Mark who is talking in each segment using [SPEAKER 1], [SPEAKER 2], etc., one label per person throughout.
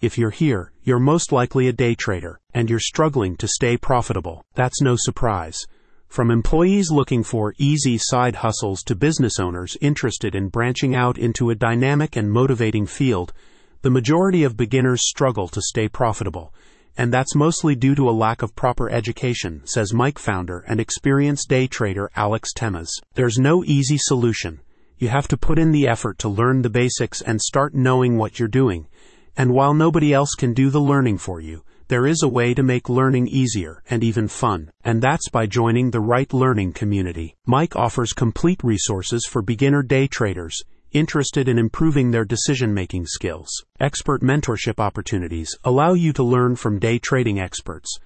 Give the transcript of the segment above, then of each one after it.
[SPEAKER 1] If you're here, you're most likely a day trader, and you're struggling to stay profitable. That's no surprise. From employees looking for easy side hustles to business owners interested in branching out into a dynamic and motivating field, the majority of beginners struggle to stay profitable. And that's mostly due to a lack of proper education, says MIC founder and experienced day trader Alex Temiz. There's no easy solution. You have to put in the effort to learn the basics and start knowing what you're doing. And while nobody else can do the learning for you, there is a way to make learning easier and even fun, and that's by joining the right learning community. MIC offers complete resources for beginner day traders interested in improving their decision making skills. Expert mentorship opportunities allow you to learn from day trading experts,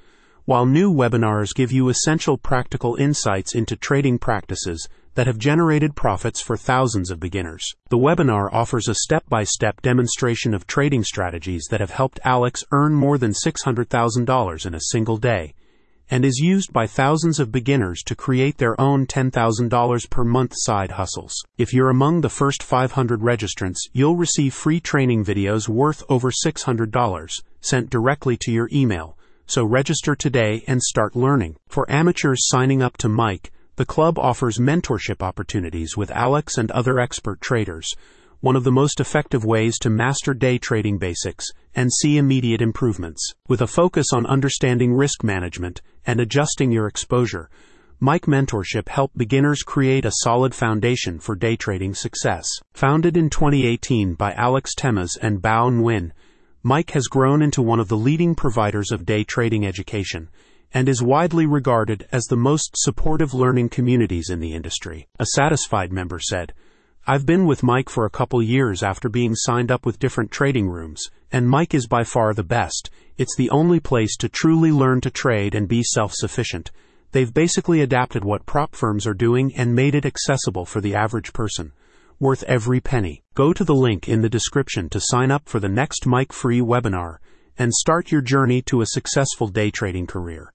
[SPEAKER 1] while new webinars give you essential practical insights into trading practices that have generated profits for thousands of beginners. The webinar offers a step by step demonstration of trading strategies that have helped Alex earn more than $600,000 in a single day and is used by thousands of beginners to create their own $10,000 per month side hustles. If you're among the first 500 registrants, you'll receive free training videos worth over $600 sent directly to your email. So register today and start learning. For amateurs signing up to MIC, the club offers mentorship opportunities with Alex and other expert traders, one of the most effective ways to master day trading basics and see immediate improvements. With a focus on understanding risk management and adjusting your exposure, MIC Mentorship helped beginners create a solid foundation for day trading success. Founded in 2018 by Alex Temiz and Bao Nguyen, MIC has grown into one of the leading providers of day trading education and is widely regarded as the most supportive learning communities in the industry. A satisfied member said, I've been with MIC for a couple years after being signed up with different trading rooms, and MIC is by far the best. It's the only place to truly learn to trade and be self sufficient. They've basically adapted what prop firms are doing and made it accessible for the average person. Worth every penny. Go to the link in the description to sign up for the next MIC free webinar and start your journey to a successful day trading career.